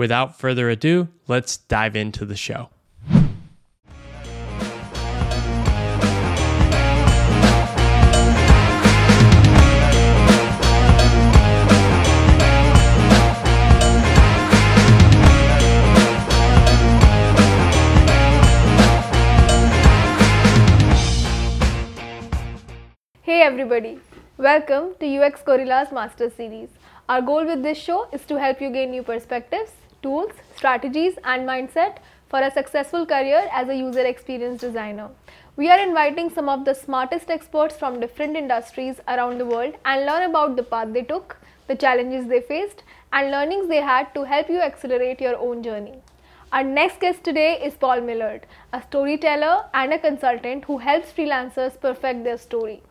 Without further ado, let's dive into the show. Hey everybody, welcome to UX Gorilla's Master Series. Our goal with this show is to help you gain new perspectives, tools, strategies, and mindset for a successful career as a user experience designer. We are inviting some of the smartest experts from different industries around the world and learn about the path they took, the challenges they faced, and learnings they had to help you accelerate your own journey. Our next guest today is Paul Millerd, a storyteller and a consultant who helps freelancers perfect their story.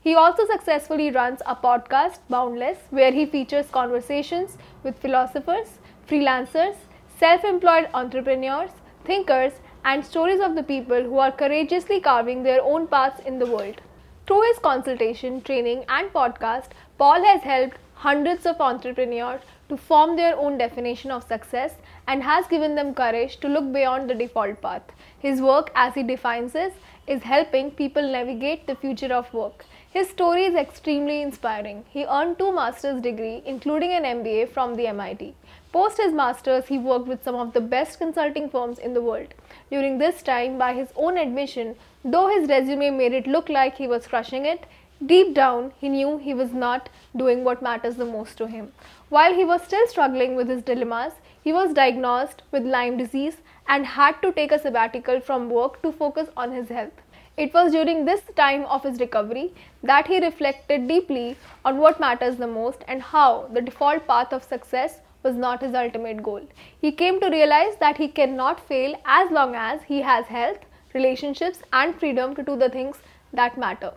He also successfully runs a podcast, Boundless, where he features conversations with philosophers, freelancers, self employed entrepreneurs, thinkers, and stories of the people who are courageously carving their own paths in the world. Through his consultation, training, and podcast, Paul has helped hundreds of entrepreneurs to form their own definition of success and has given them courage to look beyond the default path. His work, as he defines it, is helping people navigate the future of work. His story is extremely inspiring. He earned two master's degree including an MBA from the MIT. Post his master's, he worked with some of the best consulting firms in the world. During this time, by his own admission, though his resume made it look like he was crushing it, deep down he knew he was not doing what matters the most to him. While he was still struggling with his dilemmas, he was diagnosed with Lyme disease and had to take a sabbatical from work to focus on his health. It was during this time of his recovery that he reflected deeply on what matters the most and how the default path of success was not his ultimate goal. He came to realize that he cannot fail as long as he has health, relationships, and freedom to do the things that matter.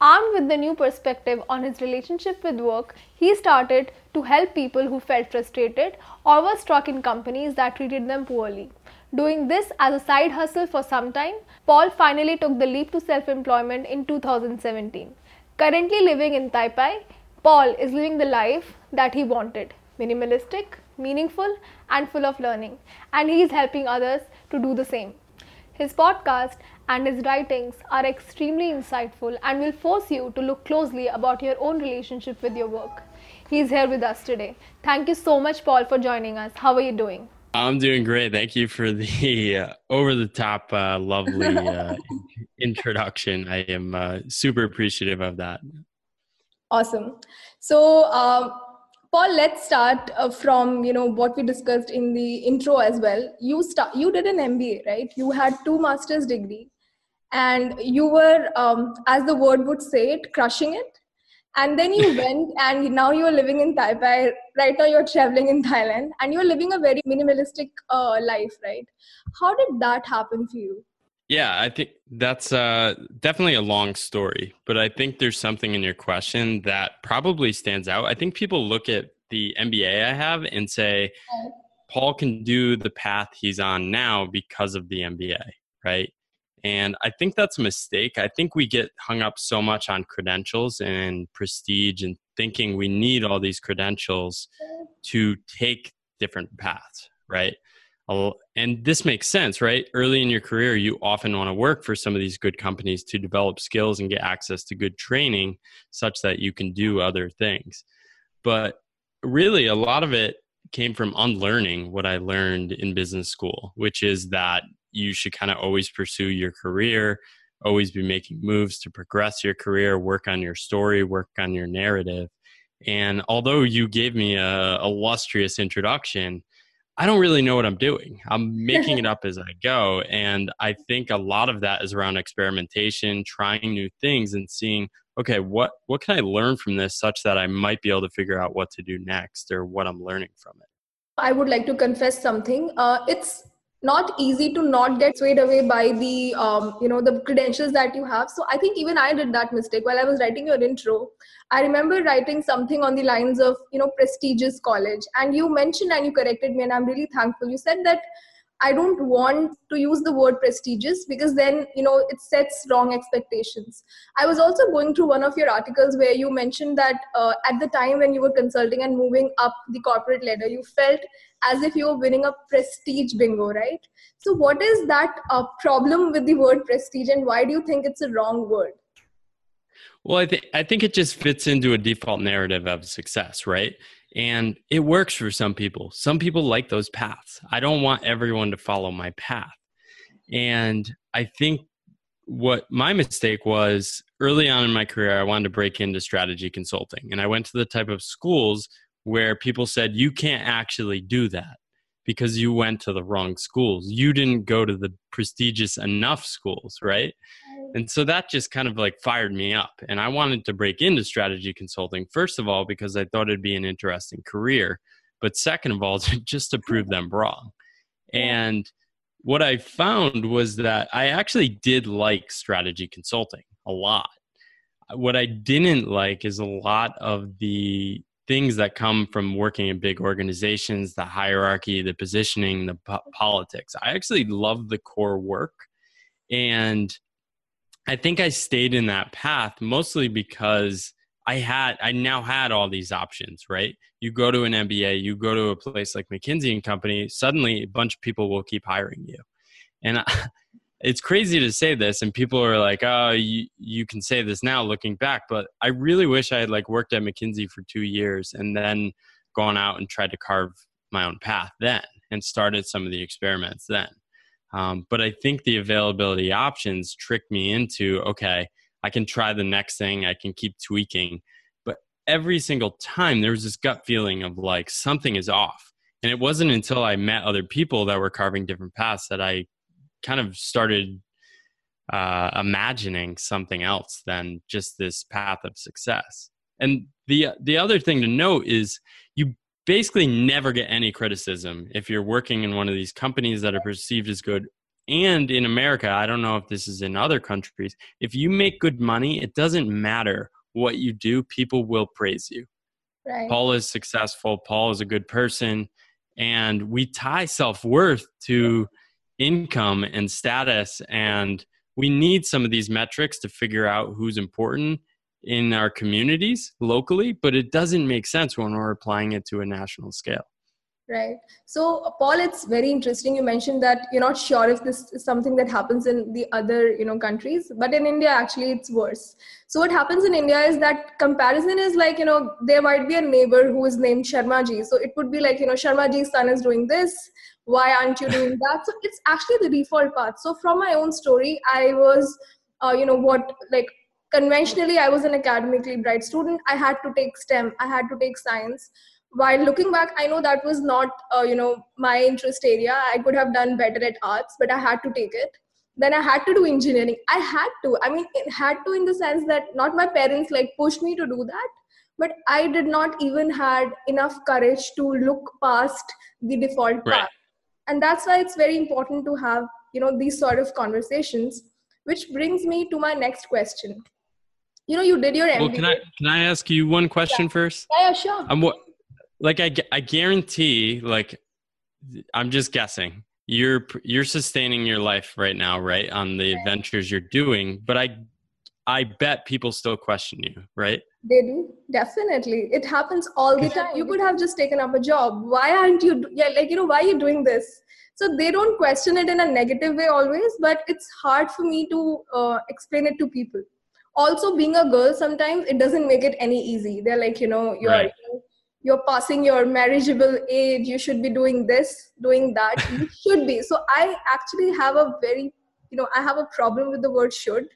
Armed with the new perspective on his relationship with work, he started to help people who felt frustrated or were stuck in companies that treated them poorly. Doing this as a side hustle for some time, Paul finally took the leap to self employment in 2017. Currently living in Taipei, Paul is living the life that he wanted minimalistic, meaningful, and full of learning, and he is helping others to do the same. His podcast and his writings are extremely insightful and will force you to look closely about your own relationship with your work. He is here with us today. Thank you so much, Paul, for joining us. How are you doing? I'm doing great. Thank you for the uh, over the top, uh, lovely uh, introduction. I am uh, super appreciative of that. Awesome. So, um, Paul, let's start uh, from you know what we discussed in the intro as well. You start, you did an MBA, right? You had two master's degree, and you were, um, as the word would say it, crushing it. And then you went, and now you're living in Taipei. Right now, you're traveling in Thailand, and you're living a very minimalistic uh, life, right? How did that happen for you? Yeah, I think that's uh, definitely a long story, but I think there's something in your question that probably stands out. I think people look at the MBA I have and say, Paul can do the path he's on now because of the MBA, right? And I think that's a mistake. I think we get hung up so much on credentials and prestige and thinking we need all these credentials to take different paths, right? And this makes sense, right? Early in your career, you often want to work for some of these good companies to develop skills and get access to good training such that you can do other things. But really, a lot of it came from unlearning what I learned in business school, which is that you should kind of always pursue your career, always be making moves to progress your career, work on your story, work on your narrative. And although you gave me a illustrious introduction, I don't really know what I'm doing. I'm making it up as I go. And I think a lot of that is around experimentation, trying new things and seeing, okay, what, what can I learn from this such that I might be able to figure out what to do next or what I'm learning from it. I would like to confess something. Uh, it's not easy to not get swayed away by the um, you know the credentials that you have. So i think even i did that mistake while i was writing your intro. I remember writing something on the lines of you know prestigious college. And you mentioned and you corrected me and i'm really thankful. You said that I don't want to use the word prestigious because then, you know, it sets wrong expectations. I was also going through one of your articles where you mentioned that uh, at the time when you were consulting and moving up the corporate ladder, you felt as if you were winning a prestige bingo, right? So, what is that uh, problem with the word prestige and why do you think it's a wrong word? Well, I think I think it just fits into a default narrative of success, right? And it works for some people. Some people like those paths. I don't want everyone to follow my path. And I think what my mistake was early on in my career, I wanted to break into strategy consulting. And I went to the type of schools where people said, you can't actually do that because you went to the wrong schools. You didn't go to the prestigious enough schools, right? And so that just kind of like fired me up. And I wanted to break into strategy consulting, first of all, because I thought it'd be an interesting career. But second of all, just to prove them wrong. And what I found was that I actually did like strategy consulting a lot. What I didn't like is a lot of the things that come from working in big organizations the hierarchy, the positioning, the po- politics. I actually love the core work. And I think I stayed in that path mostly because I had I now had all these options, right? You go to an MBA, you go to a place like McKinsey and Company, suddenly a bunch of people will keep hiring you. And I, it's crazy to say this and people are like, "Oh, you you can say this now looking back," but I really wish I had like worked at McKinsey for 2 years and then gone out and tried to carve my own path then and started some of the experiments then. Um, but I think the availability options tricked me into okay, I can try the next thing, I can keep tweaking. But every single time there was this gut feeling of like something is off. And it wasn't until I met other people that were carving different paths that I kind of started uh, imagining something else than just this path of success. And the the other thing to note is you basically never get any criticism if you're working in one of these companies that are perceived as good. And in america i don't know if this is in other countries if you make good money it doesn't matter what you do people will praise you. Right. paul is successful. Paul is a good person. And we tie self-worth to income and status. And we need some of these metrics to figure out who's important in our communities locally, but it doesn't make sense when we're applying it to a national scale. Right. So, Paul, it's very interesting. You mentioned that you're not sure if this is something that happens in the other, you know, countries, but in India, actually, it's worse. So, what happens in India is that comparison is like, you know, there might be a neighbor who is named Sharmaji. So, it would be like, you know, Sharmaji's son is doing this. Why aren't you doing that? So, it's actually the default path. So, from my own story, I was, uh, you know, what like conventionally i was an academically bright student. I had to take stem. I had to take science. While looking back i know that was not uh, you know my interest area. I could have done better at arts but i had to take it. Then i had to do engineering. I had to. I mean it had to in the sense that not my parents like pushed me to do that but i did not even had enough courage to look past the default path. Right. and that's why it's very important to have you know these sort of conversations which brings me to my next question you know you did your MBA. Well, can I can I ask you one question yeah. first? Yeah, yeah, sure. I'm what like I I guarantee like I'm just guessing you're you're sustaining your life right now, right, on the adventures you're doing. But I I bet people still question you, right? They do definitely. It happens all the time. You could have just taken up a job. Why aren't you? Yeah, like you know, why are you doing this? So they don't question it in a negative way always, but it's hard for me to uh, explain it to people also being a girl sometimes it doesn't make it any easy. They're like you know you're right. you're passing your marriageable age. You should be doing this doing that. You should be. So i actually have a very you know i have a problem with the word should.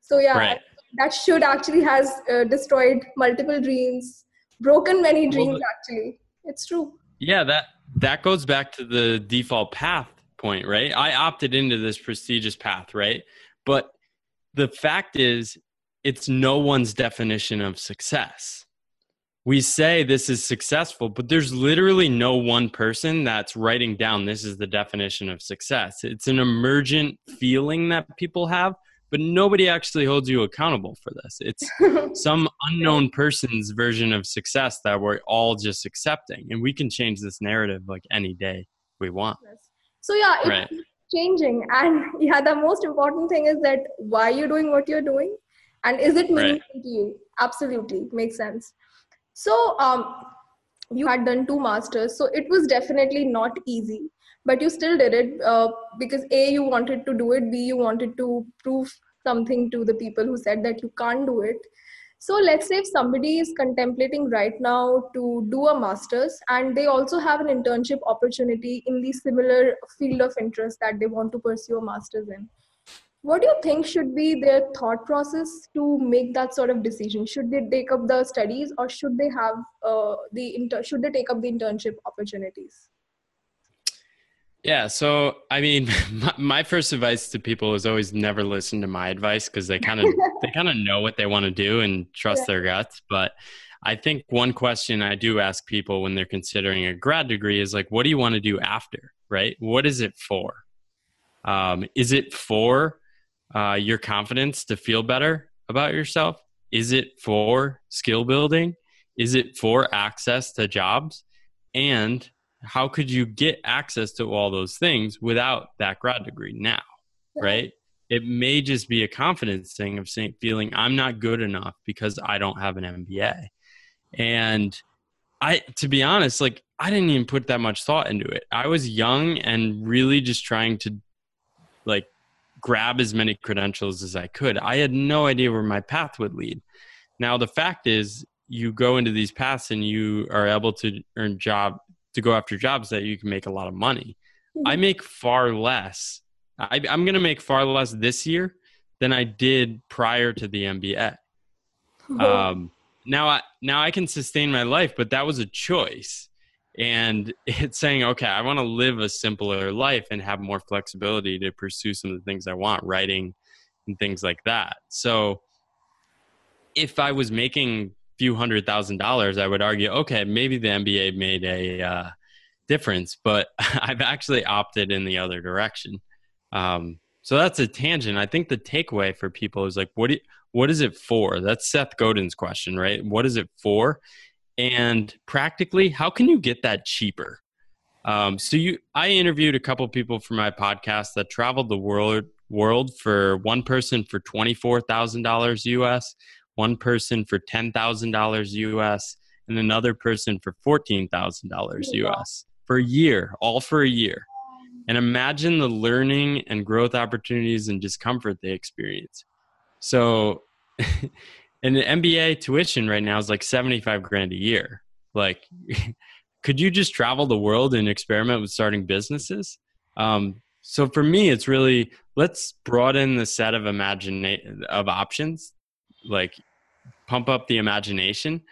So yeah right. that should actually has uh, destroyed multiple dreams broken many dreams well, actually. It's true. Yeah that that goes back to the default path point right? I opted into this prestigious path right? But the fact is it's no one's definition of success we say this is successful, but there's literally no one person that's writing down this is the definition of success. It's an emergent feeling that people have, but nobody actually holds you accountable for this. It's some unknown person's version of success that we're all just accepting. And we can change this narrative like any day we want. So, yeah, it's right. changing. And yeah, the most important thing is that why you're doing what you're doing and is it meaningful right. to you? Absolutely. Makes sense. So um, you had done two masters, so it was definitely not easy, but you still did it uh, because A, you wanted to do it, B, you wanted to prove something to the people who said that you can't do it. So let's say if somebody is contemplating right now to do a master's and they also have an internship opportunity in the similar field of interest that they want to pursue a master's in what do you think should be their thought process to make that sort of decision? Should they take up the studies or should they have uh, the inter- should they take up the internship opportunities? Yeah so i mean my, my first advice to people is always never listen to my advice because they kind of they kind of know what they want to do and trust yeah. their guts but i think one question i do ask people when they're considering a grad degree is like what do you want to do after right? What is it for? Um, is it for uh, your confidence to feel better about yourself? Is it for skill building? Is it for access to jobs? And how could you get access to all those things without that grad degree now? Right? It may just be a confidence thing of saying, feeling I'm not good enough because I don't have an MBA. And I, to be honest, like I didn't even put that much thought into it. I was young and really just trying to like grab as many credentials as I could. I had no idea where my path would lead. Now, the fact is, you go into these paths and you are able to earn job to go after jobs that you can make a lot of money. Mm-hmm. I make far less. I, am going to make far less this year than I did prior to the MBA. Um, now, I, now I can sustain my life, but that was a choice and it's saying okay i want to live a simpler life and have more flexibility to pursue some of the things i want writing and things like that. So if i was making a few hundred thousand dollars i would argue okay maybe the mba made a uh, difference but i've actually opted in the other direction. Um, so that's a tangent. I think the takeaway for people is like what do you, what is it for? That's seth godin's question right? What is it for and practically how can you get that cheaper? Um, so you i interviewed a couple people for my podcast that traveled the world world for one person for $24000 us one person for $10000 us and another person for $14000 us for a year all for a year. And imagine the learning and growth opportunities and discomfort they experience. So and the MBA tuition right now is like 75 grand a year. Like, could you just travel the world and experiment with starting businesses? Um, so for me, it's really let's broaden the set of imagine of options, like pump up the imagination.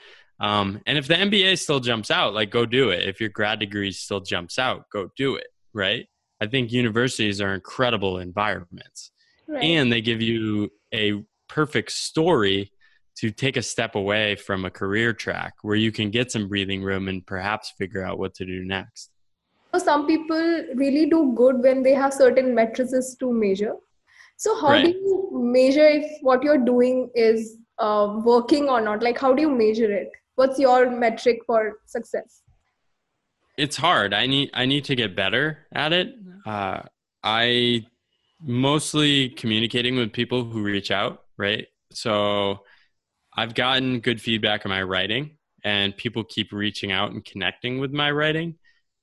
Um, and if the MBA still jumps out, like go do it. If your grad degree still jumps out, go do it. Right? I think universities are incredible environments, right. and they give you a perfect story to take a step away from a career track where you can get some breathing room and perhaps figure out what to do next. Some people really do good when they have certain matrices to measure. So, how right. do you measure if what you're doing is uh, working or not? Like, how do you measure it? What's your metric for success? It's hard. I need I need to get better at it. Uh, I mostly communicating with people who reach out, right? So I've gotten good feedback on my writing, and people keep reaching out and connecting with my writing.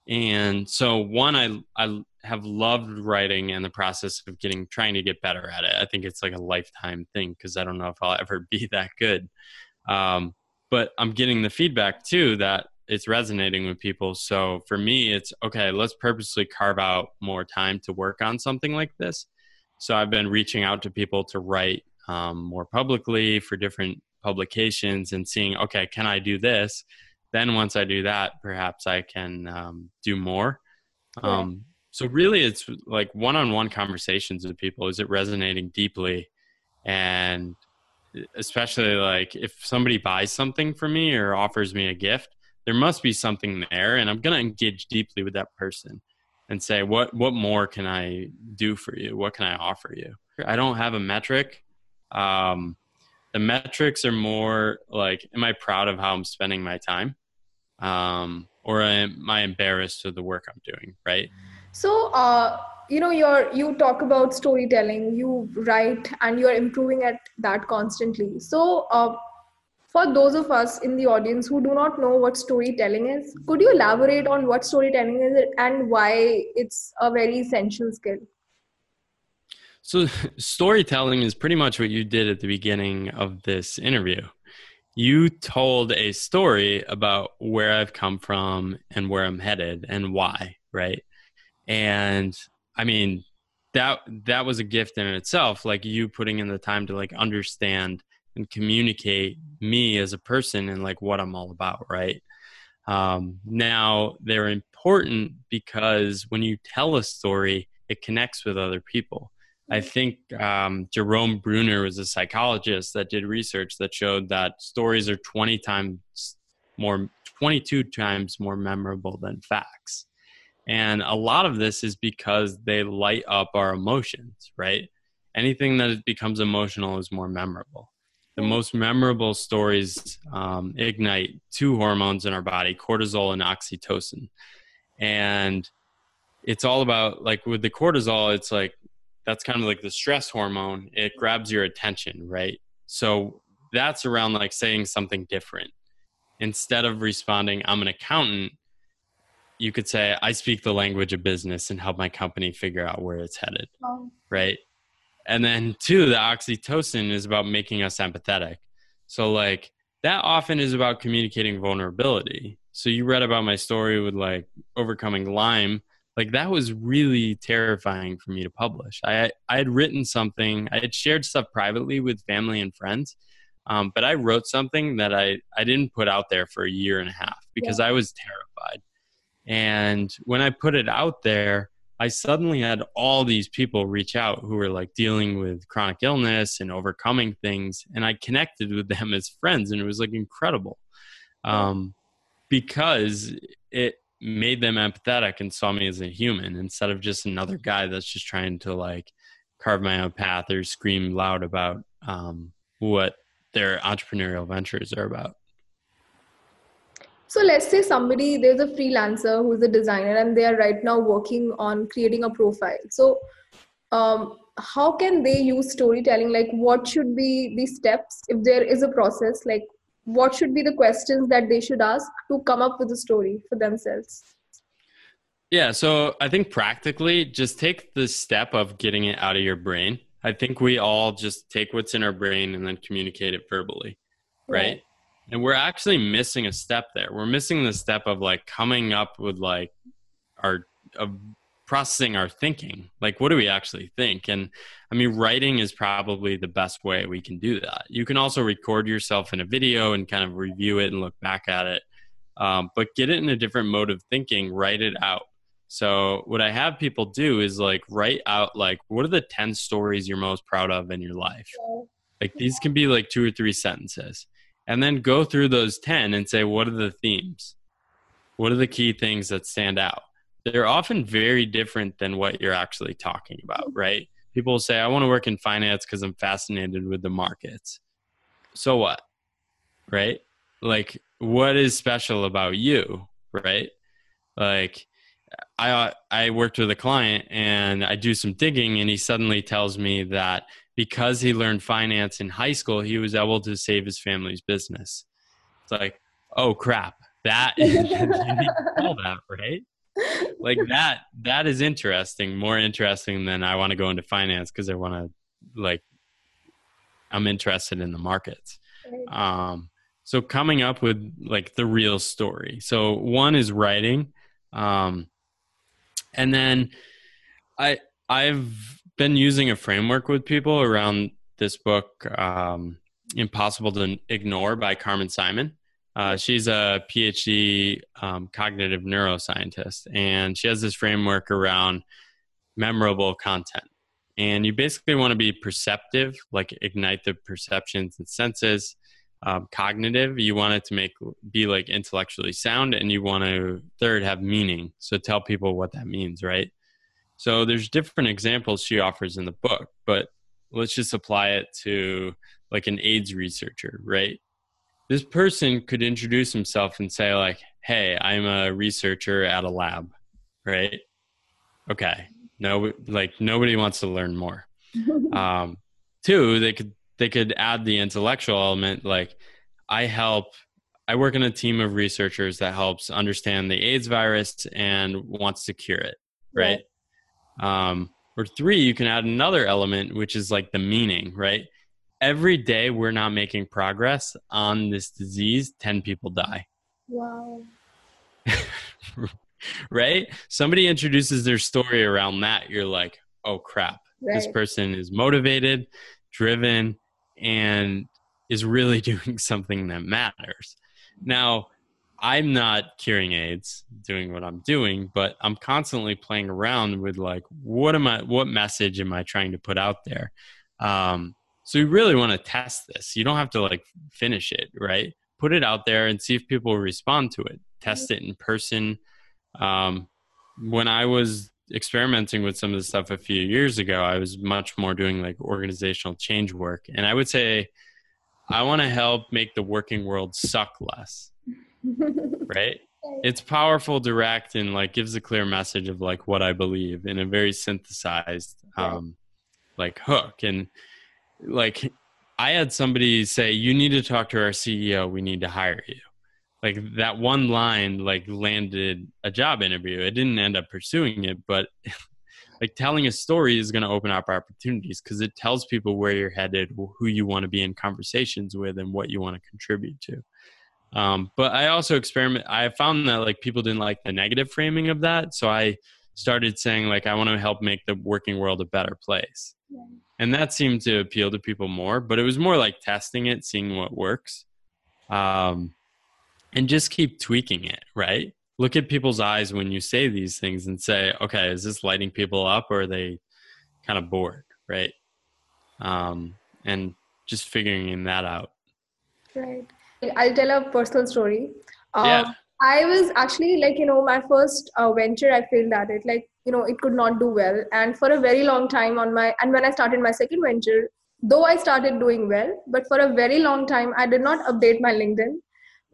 And so, one, I I have loved writing and the process of getting trying to get better at it. I think it's like a lifetime thing because I don't know if I'll ever be that good. Um, but I'm getting the feedback too that it's resonating with people. So for me, it's okay, let's purposely carve out more time to work on something like this. So I've been reaching out to people to write um, more publicly for different publications and seeing, okay, can I do this? Then once I do that, perhaps I can um, do more. Um, so really, it's like one-on-one conversations with people. Is it resonating deeply? And especially like if somebody buys something from me or offers me a gift, there must be something there, and I'm gonna engage deeply with that person and say, what what more can I do for you? What can I offer you? I don't have a metric. Um, the metrics are more like, am I proud of how I'm spending my time? Um, or am I embarrassed of the work I'm doing? Right. So, uh, you know, you're, you talk about storytelling, you write, and you're improving at that constantly. So, uh, for those of us in the audience who do not know what storytelling is, could you elaborate on what storytelling is and why it's a very essential skill? So, storytelling is pretty much what you did at the beginning of this interview. You told a story about where I've come from and where I'm headed and why, right? And I mean, that that was a gift in itself like you putting in the time to like understand and communicate me as a person and like what I'm all about, right? Um, now they're important because when you tell a story, it connects with other people. I think um, Jerome Bruner was a psychologist that did research that showed that stories are 20 times more, 22 times more memorable than facts. And a lot of this is because they light up our emotions, right? Anything that becomes emotional is more memorable. The most memorable stories um, ignite two hormones in our body cortisol and oxytocin. And it's all about, like, with the cortisol, it's like that's kind of like the stress hormone it grabs your attention right? So that's around like saying something different. Instead of responding i'm an accountant you could say i speak the language of business and help my company figure out where it's headed oh. right? And then two the oxytocin is about making us empathetic. So like that often is about communicating vulnerability. So you read about my story with like overcoming lyme like that was really terrifying for me to publish. I I had written something, I had shared stuff privately with family and friends, um, but I wrote something that I I didn't put out there for a year and a half because yeah. I was terrified. And when I put it out there, I suddenly had all these people reach out who were like dealing with chronic illness and overcoming things, and I connected with them as friends, and it was like incredible, um, because it made them empathetic and saw me as a human instead of just another guy that's just trying to like carve my own path or scream loud about um, what their entrepreneurial ventures are about. So let's say somebody there's a freelancer who's a designer and they are right now working on creating a profile. So um, how can they use storytelling? Like what should be the steps if there is a process? Like what should be the questions that they should ask to come up with a story for themselves? Yeah so i think practically just take the step of getting it out of your brain. I think we all just take what's in our brain and then communicate it verbally right, right. and we're actually missing a step there. We're missing the step of like coming up with like our of processing our thinking. Like what do we actually think? And i mean writing is probably the best way we can do that. You can also record yourself in a video and kind of review it and look back at it um, but get it in a different mode of thinking write it out. So what i have people do is like write out like what are the 10 stories you're most proud of in your life? Like these can be like two or three sentences. And then go through those 10 and say what are the themes? What are the key things that stand out they're often very different than what you're actually talking about, mm-hmm. right? People say, I want to work in finance because I'm fascinated with the markets. So what? Right? Like, what is special about you? Right? Like, I uh, I worked with a client and I do some digging and he suddenly tells me that because he learned finance in high school, he was able to save his family's business. It's like, oh crap, that is all that, right? Like that that is interesting more interesting than i want to go into finance because i want to like i'm interested in the markets. Um so coming up with like the real story. So one is writing um, and then i i've been using a framework with people around this book um, impossible to ignore by carmen simon uh, she's a phd um, cognitive neuroscientist and she has this framework around memorable content. And you basically want to be perceptive like ignite the perceptions and senses um, cognitive. You want it to make be like intellectually sound and you want to third have meaning. So tell people what that means right? So there's different examples she offers in the book but let's just apply it to like an aids researcher right this person could introduce himself and say like hey i'm a researcher at a lab right? Okay. No like nobody wants to learn more. Um two they could they could add the intellectual element like i help i work in a team of researchers that helps understand the aids virus and wants to cure it right, right. um, or three you can add another element which is like the meaning right every day we're not making progress on this disease 10 people die wow right somebody introduces their story around that you're like oh crap right. this person is motivated driven and is really doing something that matters. Now, I'm not curing AIDS doing what I'm doing, but I'm constantly playing around with like, what am I, what message am I trying to put out there? Um, so you really want to test this. You don't have to like finish it, right? Put it out there and see if people respond to it. Test it in person. Um, when I was experimenting with some of the stuff a few years ago, I was much more doing like organizational change work. And I would say I want to help make the working world suck less. right? It's powerful, direct, and like gives a clear message of like what I believe in a very synthesized um like hook. And like I had somebody say, You need to talk to our CEO, we need to hire you like that one line like landed a job interview. It didn't end up pursuing it, but like telling a story is going to open up opportunities because it tells people where you're headed, who you want to be in conversations with, and what you want to contribute to. Um, but I also experiment. I found that like people didn't like the negative framing of that, so I started saying like I want to help make the working world a better place, yeah. and that seemed to appeal to people more. But it was more like testing it, seeing what works. Um, and just keep tweaking it, right? Look at people's eyes when you say these things and say, okay, is this lighting people up or are they kind of bored, right? Um, and just figuring that out. Right. I'll tell a personal story. Um, yeah. I was actually like, you know, my first uh, venture, I failed at it. Like, you know, it could not do well. And for a very long time on my, and when I started my second venture, though I started doing well, but for a very long time, I did not update my LinkedIn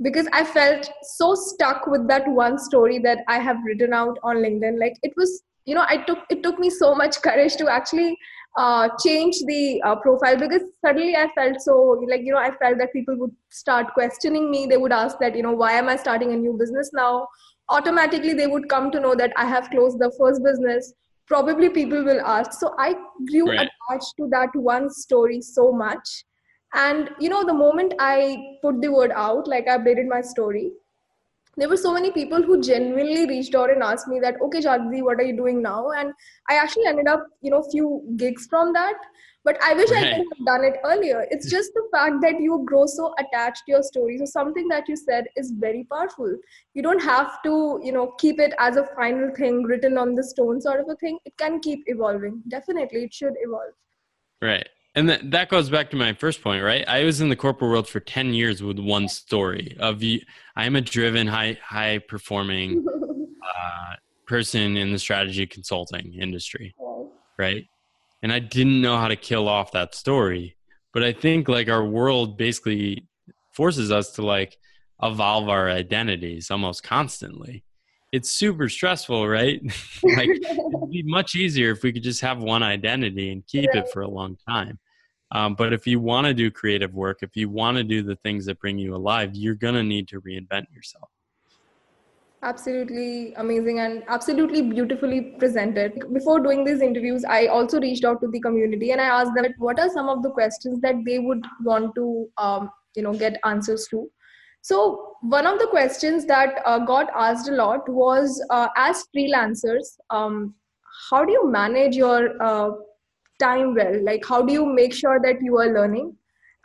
because I felt so stuck with that one story that I have written out on LinkedIn. Like it was, you know, I took it took me so much courage to actually uh, change the uh, profile because suddenly I felt so like you know I felt that people would start questioning me. They would ask that you know why am I starting a new business now? Automatically they would come to know that I have closed the first business. Probably people will ask. So I grew right. attached to that one story so much and you know the moment i put the word out like i updated my story there were so many people who genuinely reached out and asked me that okay Jagdi, what are you doing now? And i actually ended up you know few gigs from that but i wish right. i could have done it earlier. It's mm. just the fact that you grow so attached to your story. So something that you said is very powerful. You don't have to you know keep it as a final thing written on the stone sort of a thing. It can keep evolving. Definitely it should evolve. Right and that, that goes back to my first point, right? I was in the corporate world for 10 years with one story of I am a driven, high, high performing uh, person in the strategy consulting industry, right? And I didn't know how to kill off that story. But I think like our world basically forces us to like evolve our identities almost constantly. It's super stressful, right? like it'd be much easier if we could just have one identity and keep it for a long time. Um, but if you want to do creative work, if you want to do the things that bring you alive, you're going to need to reinvent yourself. Absolutely amazing and absolutely beautifully presented. Before doing these interviews, I also reached out to the community and I asked them what are some of the questions that they would want to, um, you know, get answers to. So one of the questions that uh, got asked a lot was, uh, as freelancers, um, how do you manage your uh, time well? Like, how do you make sure that you are learning?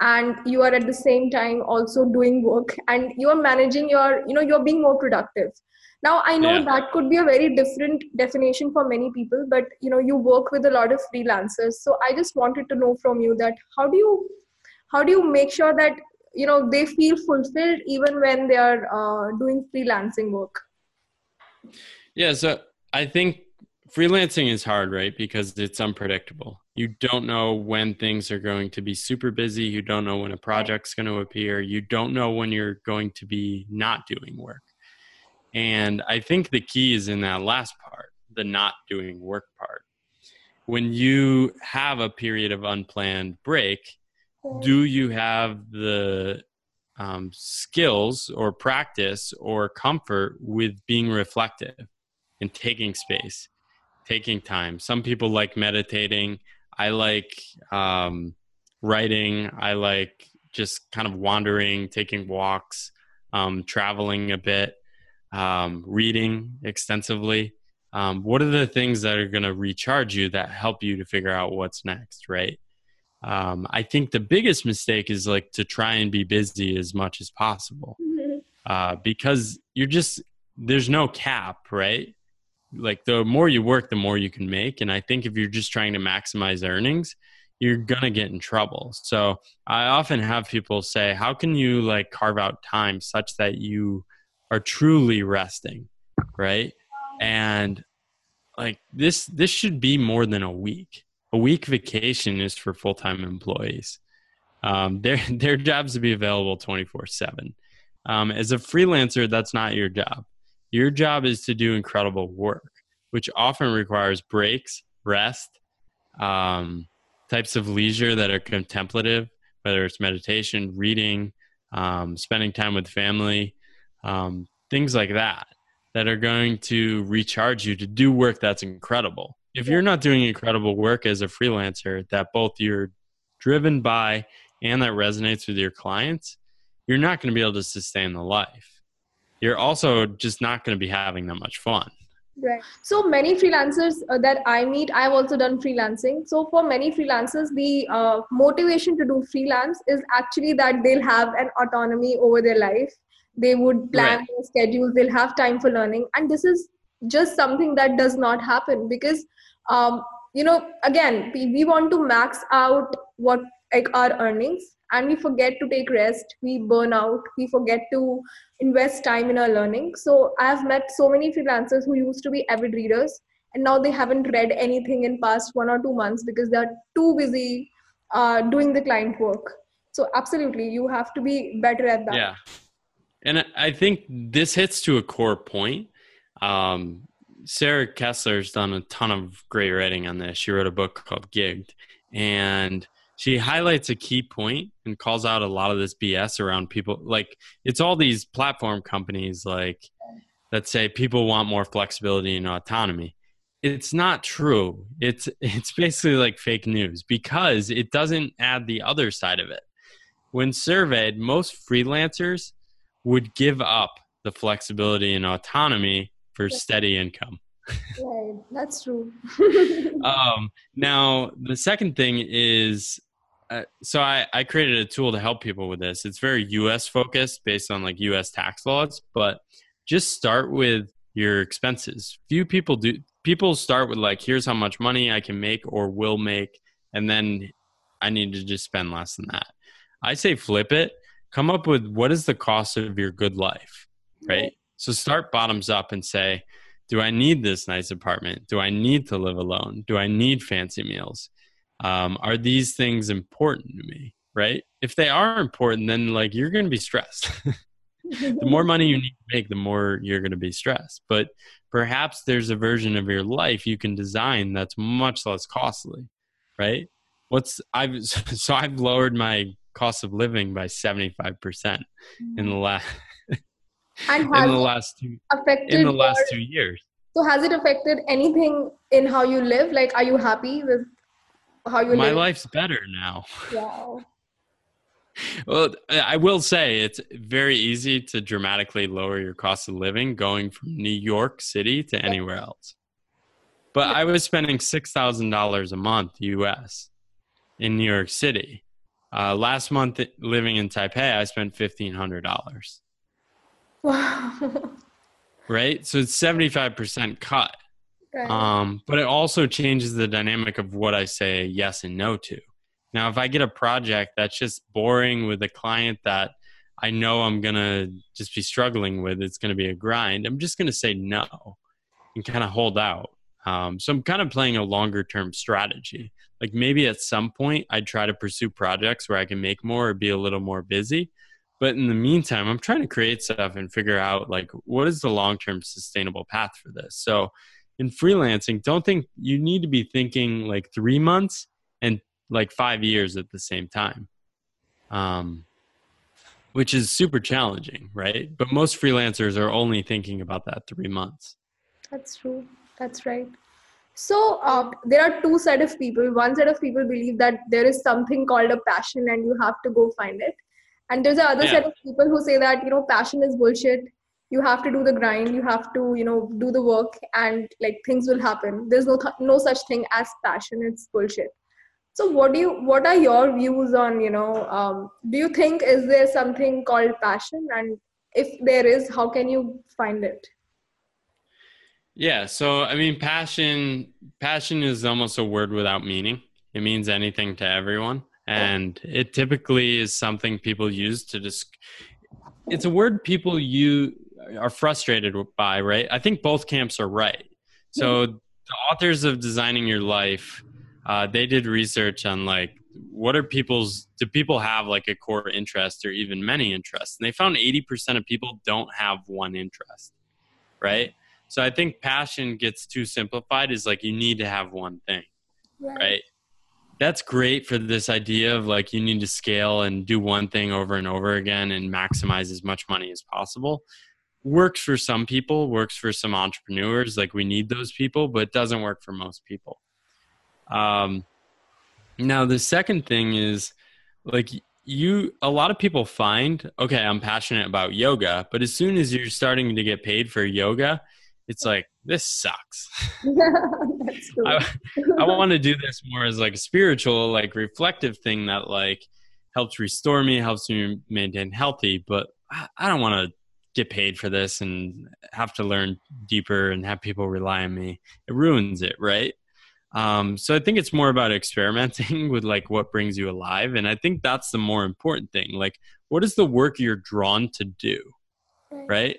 and you are at the same time also doing work and you are managing your you know you're being more productive now i know yeah. that could be a very different definition for many people but you know you work with a lot of freelancers so i just wanted to know from you that how do you how do you make sure that you know they feel fulfilled even when they are uh, doing freelancing work yeah so i think freelancing is hard right? Because it's unpredictable. You don't know when things are going to be super busy. You don't know when a project's going to appear. You don't know when you're going to be not doing work. And i think the key is in that last part the not doing work part. When you have a period of unplanned break do you have the um, skills or practice or comfort with being reflective and taking space taking time some people like meditating I like um, writing. I like just kind of wandering, taking walks, um, traveling a bit, um, reading extensively. Um, what are the things that are going to recharge you that help you to figure out what's next, right? Um, I think the biggest mistake is like to try and be busy as much as possible mm-hmm. uh, because you're just, there's no cap, right? Like the more you work the more you can make. And i think if you're just trying to maximize earnings you're gonna get in trouble. So i often have people say how can you like carve out time such that you are truly resting? Right? And like this this should be more than a week. A week vacation is for full-time employees. Um, their their jobs to be available 24 7 um, as a freelancer that's not your job your job is to do incredible work, which often requires breaks, rest, um, types of leisure that are contemplative, whether it's meditation, reading, um, spending time with family, um, things like that, that are going to recharge you to do work that's incredible. If you're not doing incredible work as a freelancer that both you're driven by and that resonates with your clients, you're not going to be able to sustain the life you're also just not going to be having that much fun. Right. So many freelancers uh, that I meet, I've also done freelancing. So for many freelancers, the uh, motivation to do freelance is actually that they'll have an autonomy over their life. They would plan right. their schedules. They'll have time for learning, and this is just something that does not happen because, um, you know, again, we, we want to max out what like our earnings and we forget to take rest we burn out we forget to invest time in our learning. So i have met so many freelancers who used to be avid readers and now they haven't read anything in past one or two months because they're too busy uh, doing the client work. So absolutely you have to be better at that. Yeah. And i think this hits to a core point. Um, sarah kessler's done a ton of great writing on this. She wrote a book called gigged. And she highlights a key point and calls out a lot of this BS around people. Like it's all these platform companies like that say people want more flexibility and autonomy. It's not true. It's it's basically like fake news because it doesn't add the other side of it. When surveyed, most freelancers would give up the flexibility and autonomy for steady income. right, that's true. um, now, the second thing is so I, I created a tool to help people with this. It's very US focused based on like US tax laws, but just start with your expenses. Few people do people start with like here's how much money I can make or will make and then I need to just spend less than that. I say flip it. Come up with what is the cost of your good life, right? So start bottoms up and say, do I need this nice apartment? Do I need to live alone? Do I need fancy meals? Um, are these things important to me right? If they are important then like you're going to be stressed. The more money you need to make the more you're going to be stressed. But perhaps there's a version of your life you can design that's much less costly right? What's i've so i've lowered my cost of living by 75% in the last in the last two in the last two years. So has it affected anything in how you live? Like are you happy with how you my live? life's better now wow well, I will say it's very easy to dramatically lower your cost of living going from New York City to anywhere else. But I was spending six thousand dollars a month U.S. in New York City. Uh, last month, living in Taipei, I spent fifteen hundred dollars. Wow. Right, so it's seventy five percent cut. Right. Um, but it also changes the dynamic of what I say yes and no to. Now, if I get a project that's just boring with a client that I know I'm going to just be struggling with, it's going to be a grind, I'm just going to say no and kind of hold out. Um, so I'm kind of playing a longer term strategy. Like maybe at some point I'd try to pursue projects where I can make more or be a little more busy. But in the meantime, I'm trying to create stuff and figure out like what is the long term sustainable path for this. So in freelancing, don't think you need to be thinking like three months and like five years at the same time. Um, which is super challenging, right? But most freelancers are only thinking about that three months. That's true. That's right. So uh, there are two set of people. One set of people believe that there is something called a passion and you have to go find it. And there's the other Yeah. set of people who say that you know passion is bullshit. You have to do the grind. You have to you know do the work and like things will happen. There's no th- no such thing as passion. It's bullshit. So what do you what are your views on you know um, do you think is there something called passion and if there is how can you find it? Yeah, so I mean passion passion is almost a word without meaning. It means anything to everyone and it typically is something people use to just it's a word people you are frustrated by, right? I think both camps are right. So the authors of Designing Your Life uh, they did research on like what are people's do people have like a core interest or even many interests? And they found 80% of people don't have one interest right? So i think passion gets too simplified is like you need to have one thing right? That's great for this idea of like you need to scale and do one thing over and over again and maximize as much money as possible works for some people works for some entrepreneurs like we need those people but it doesn't work for most people. Um, now the second thing is like you a lot of people find okay i'm passionate about yoga but as soon as you're starting to get paid for yoga it's like this sucks. I, I want to do this more as like a spiritual like reflective thing that like helps restore me helps me maintain healthy but i, I don't want to get paid for this and have to learn deeper and have people rely on me it ruins it right? Um, so i think it's more about experimenting with like what brings you alive and i think that's the more important thing like what is the work you're drawn to do right.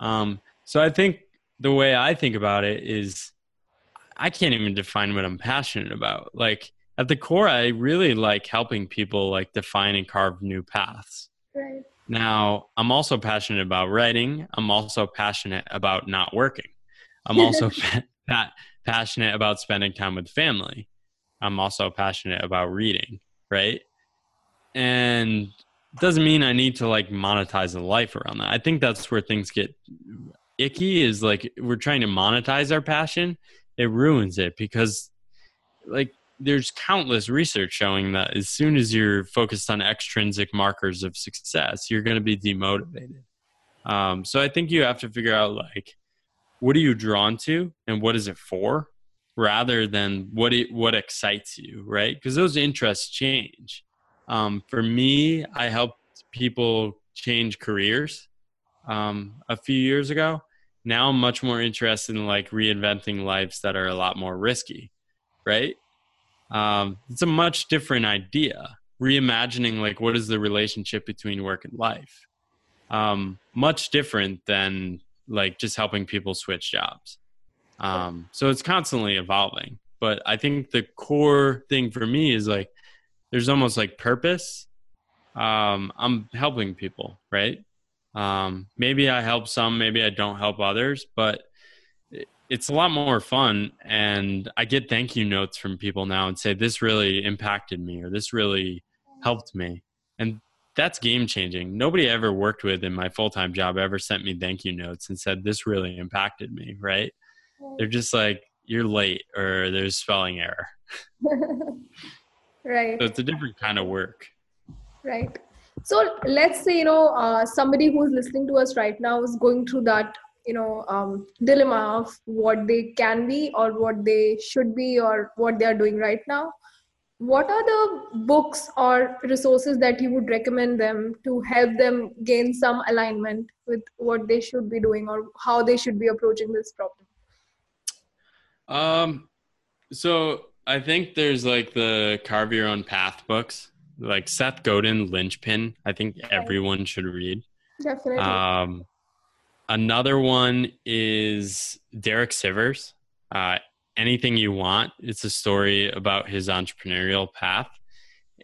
um, so i think the way i think about it is i can't even define what i'm passionate about. Like at the core i really like helping people like define and carve new paths. Right. Now i'm also passionate about writing. I'm also passionate about not working. I'm also pa- pa- passionate about spending time with family. I'm also passionate about reading right? And it doesn't mean i need to like monetize a life around that. I think that's where things get icky is like we're trying to monetize our passion. It ruins it because like there's countless research showing that as soon as you're focused on extrinsic markers of success you're going to be demotivated. Um, so i think you have to figure out like what are you drawn to and what is it for rather than what it, what excites you right? Because those interests change. Um, for me i helped people change careers um, a few years ago. Now i'm much more interested in like reinventing lives that are a lot more risky right um, it's a much different idea reimagining like what is the relationship between work and life? Um, much different than like just helping people switch jobs. Um, so it's constantly evolving but i think the core thing for me is like there's almost like purpose. Um, i'm helping people right? Um, maybe i help some maybe i don't help others but it's a lot more fun and i get thank you notes from people now and say this really impacted me or this really helped me. And that's game changing. Nobody I ever worked with in my full-time job ever sent me thank you notes and said this really impacted me right? They're just like you're late or there's spelling error. Right. so it's a different kind of work. Right. So let's say you know uh, somebody who's listening to us right now is going through that you know um, dilemma of what they can be or what they should be or what they are doing right now. What are the books or resources that you would recommend them to help them gain some alignment with what they should be doing or how they should be approaching this problem? Um so i think there's like the carve your own path books like seth godin linchpin i think everyone should read. Definitely. Um Another one is Derek Sivers. Uh, Anything You Want. It's a story about his entrepreneurial path.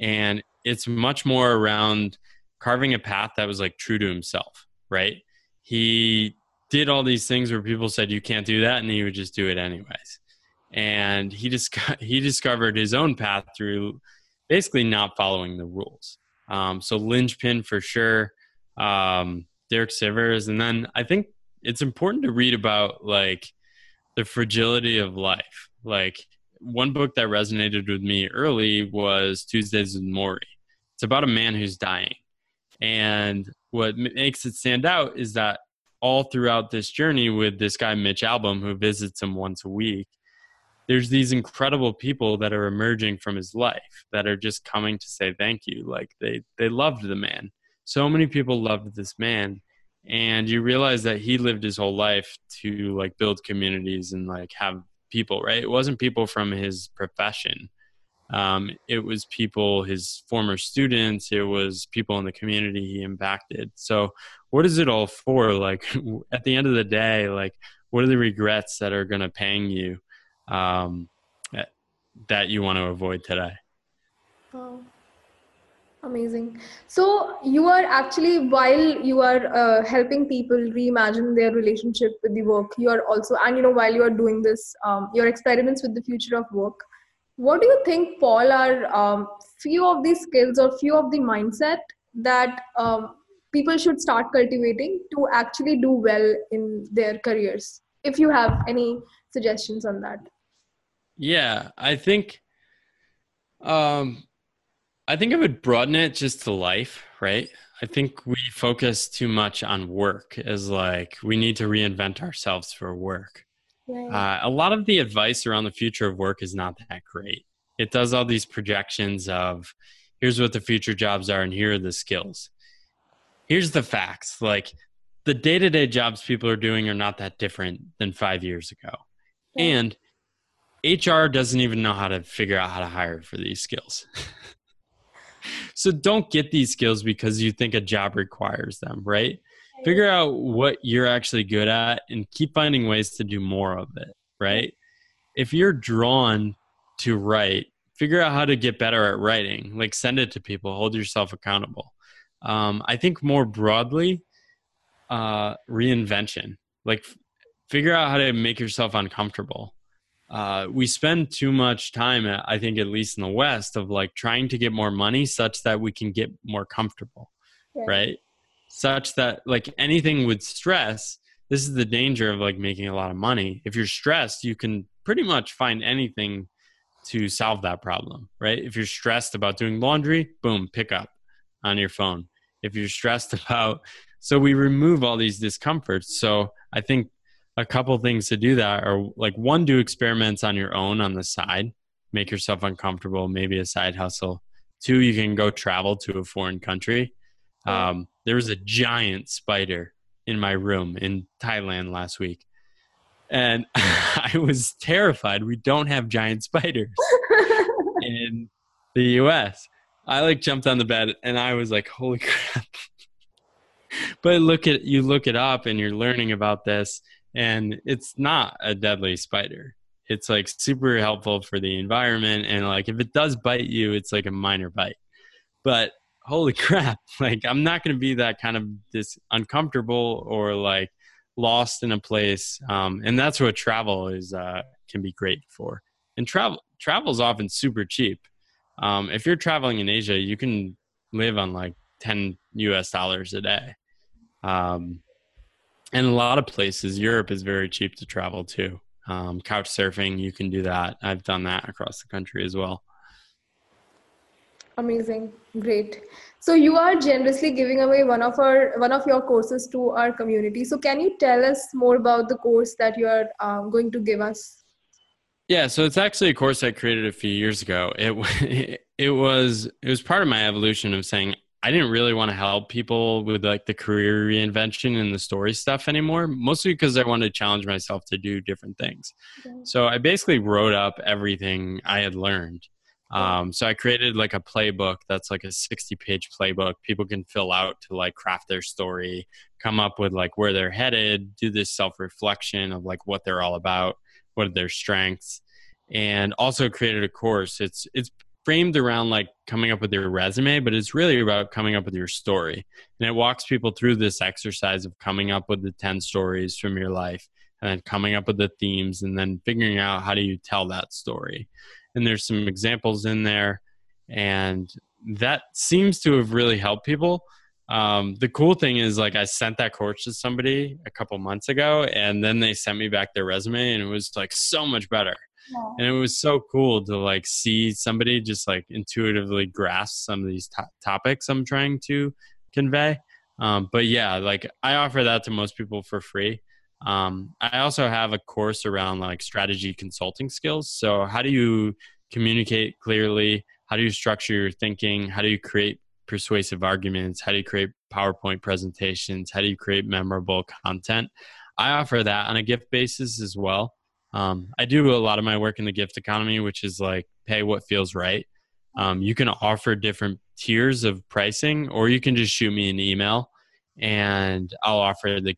And it's much more around carving a path that was like true to himself, right? He did all these things where people said you can't do that and he would just do it anyways. And he just he discovered his own path through basically not following the rules. Um, so linchpin for sure. Um, Derek Sivers, and then I think it's important to read about like the fragility of life. Like one book that resonated with me early was Tuesdays with Morrie. It's about a man who's dying, and what makes it stand out is that all throughout this journey with this guy Mitch Albom, who visits him once a week, there's these incredible people that are emerging from his life that are just coming to say thank you. Like they they loved the man so many people loved this man and you realize that he lived his whole life to like build communities and like have people right? It wasn't people from his profession. Um, it was people his former students. It was people in the community he impacted. So what is it all for? Like at the end of the day like what are the regrets that are going to pang you um, that you want to avoid today. Amazing. So you are actually while you are uh, helping people reimagine their relationship with the work, you are also and you know while you are doing this, um, your experiments with the future of work. What do you think, Paul, are um, few of these skills or few of the mindset that um, people should start cultivating to actually do well in their careers? If you have any suggestions on that. Yeah, I think um I think I would broaden it just to life, right? I think we focus too much on work as like we need to reinvent ourselves for work. Uh, a lot of the advice around the future of work is not that great. It does all these projections of here's what the future jobs are and here are the skills. Here's the facts like the day to day jobs people are doing are not that different than five years ago. And HR doesn't even know how to figure out how to hire for these skills. so don't get these skills because you think a job requires them, right? Figure out what you're actually good at and keep finding ways to do more of it, right? If you're drawn to write, figure out how to get better at writing. Like send it to people, hold yourself accountable. Um, I think more broadly, uh, reinvention. Like f- figure out how to make yourself uncomfortable uh, we spend too much time, I think, at least in the West, of like trying to get more money such that we can get more comfortable, yeah. right? Such that like anything with stress, this is the danger of like making a lot of money. If you're stressed, you can pretty much find anything to solve that problem, right? If you're stressed about doing laundry, boom, pick up on your phone. If you're stressed about, so we remove all these discomforts. So I think a couple things to do that are like one do experiments on your own on the side make yourself uncomfortable maybe a side hustle. Two you can go travel to a foreign country. Um, there was a giant spider in my room in thailand last week and i was terrified we don't have giant spiders in the us i like jumped on the bed and i was like holy crap. But look at you look it up and you're learning about this and it's not a deadly spider. It's like super helpful for the environment and like if it does bite you it's like a minor bite. But holy crap like i'm not going to be that kind of this uncomfortable or like lost in a place um, and that's what travel is uh, can be great for. And travel travel is often super cheap. Um, if you're traveling in asia you can live on like 10 us dollars a day. Um, and a lot of places europe is very cheap to travel to um, couch surfing you can do that i've done that across the country as well Amazing, great. So you are generously giving away one of our one of your courses to our community. So can you tell us more about the course that you are um, going to give us? Yeah, so it's actually a course I created a few years ago. It it was it was part of my evolution of saying I didn't really want to help people with like the career reinvention and the story stuff anymore, mostly because I wanted to challenge myself to do different things. Okay. So I basically wrote up everything I had learned. Um, so I created like a playbook that's like a 60 page playbook people can fill out to like craft their story, come up with like where they're headed, do this self reflection of like what they're all about, what are their strengths, and also created a course. It's it's framed around like coming up with your resume, but it's really about coming up with your story. And it walks people through this exercise of coming up with the 10 stories from your life and then coming up with the themes and then figuring out how do you tell that story. And there's some examples in there and that seems to have really helped people. Um, the cool thing is like I sent that course to somebody a couple months ago and then they sent me back their resume and it was like so much better and it was so cool to like see somebody just like intuitively grasp some of these to- topics i'm trying to convey. Um, but yeah like i offer that to most people for free. Um, i also have a course around like strategy consulting skills. So how do you communicate clearly? How do you structure your thinking? How do you create persuasive arguments? How do you create powerpoint presentations? How do you create memorable content? I offer that on a gift basis as well um, I do a lot of my work in the gift economy, which is like pay what feels right. Um, you can offer different tiers of pricing, or you can just shoot me an email, and I'll offer the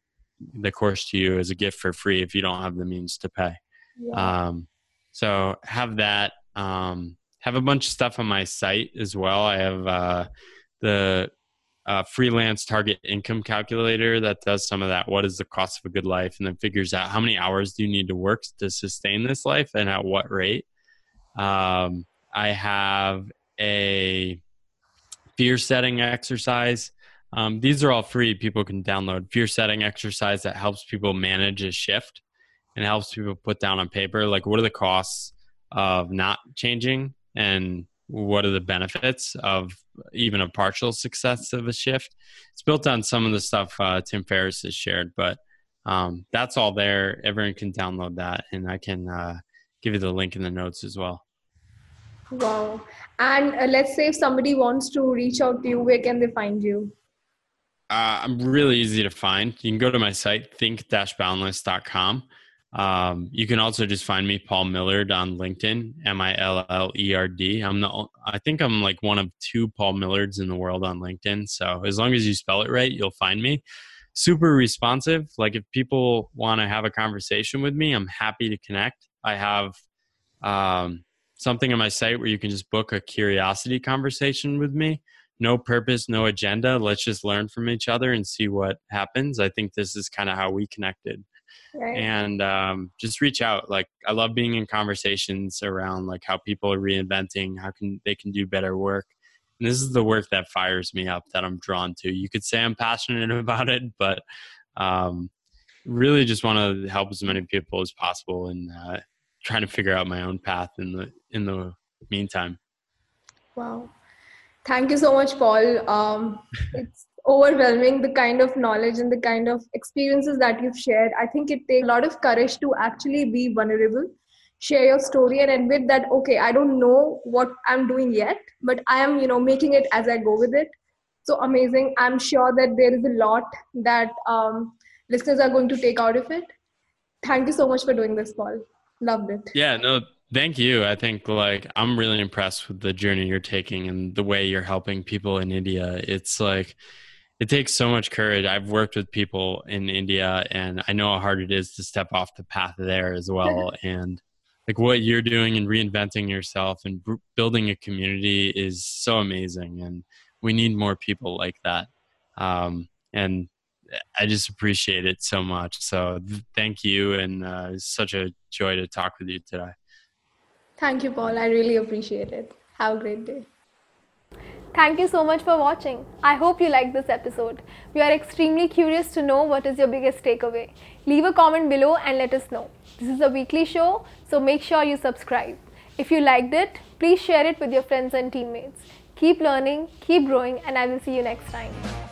the course to you as a gift for free if you don't have the means to pay. Yeah. Um, so have that. Um, have a bunch of stuff on my site as well. I have uh, the uh, freelance target income calculator that does some of that. What is the cost of a good life? And then figures out how many hours do you need to work to sustain this life and at what rate. Um, I have a fear setting exercise. Um, these are all free. People can download fear setting exercise that helps people manage a shift and helps people put down on paper like what are the costs of not changing and what are the benefits of even a partial success of a shift. It's built on some of the stuff uh, Tim Ferriss has shared, but um, that's all there. Everyone can download that, and I can uh, give you the link in the notes as well. Wow. And uh, let's say if somebody wants to reach out to you, where can they find you? Uh, I'm really easy to find. You can go to my site, think-boundless.com. Um, you can also just find me Paul Millerd on LinkedIn, M I L L E R D. I'm the I think I'm like one of two Paul Millerds in the world on LinkedIn. So as long as you spell it right, you'll find me. Super responsive. Like if people want to have a conversation with me, I'm happy to connect. I have um, something on my site where you can just book a curiosity conversation with me. No purpose, no agenda. Let's just learn from each other and see what happens. I think this is kind of how we connected right. and um, just reach out. Like I love being in conversations around like how people are reinventing, how can they can do better work. And this is the work that fires me up that I'm drawn to. You could say I'm passionate about it, but um, really just want to help as many people as possible and uh, trying to figure out my own path in the in the meantime. Wow. Thank you so much, Paul. Um, it's overwhelming the kind of knowledge and the kind of experiences that you've shared i think it takes a lot of courage to actually be vulnerable share your story and admit that okay i don't know what i'm doing yet but i am you know making it as i go with it. So amazing. I'm sure that there is a lot that um, listeners are going to take out of it. Thank you so much for doing this paul. Loved it. Yeah no thank you. I think like i'm really impressed with the journey you're taking and the way you're helping people in india. It's like it takes so much courage. I've worked with people in India and I know how hard it is to step off the path there as well. and like what you're doing and reinventing yourself and b- building a community is so amazing. And we need more people like that. Um, and I just appreciate it so much. So th- thank you. And uh, it's such a joy to talk with you today. Thank you, Paul. I really appreciate it. Have a great day. Thank you so much for watching. I hope you liked this episode. We are extremely curious to know what is your biggest takeaway. Leave a comment below and let us know. This is a weekly show, so make sure you subscribe. If you liked it, Please share it with your friends and teammates. Keep learning, keep growing, and I will see you next time.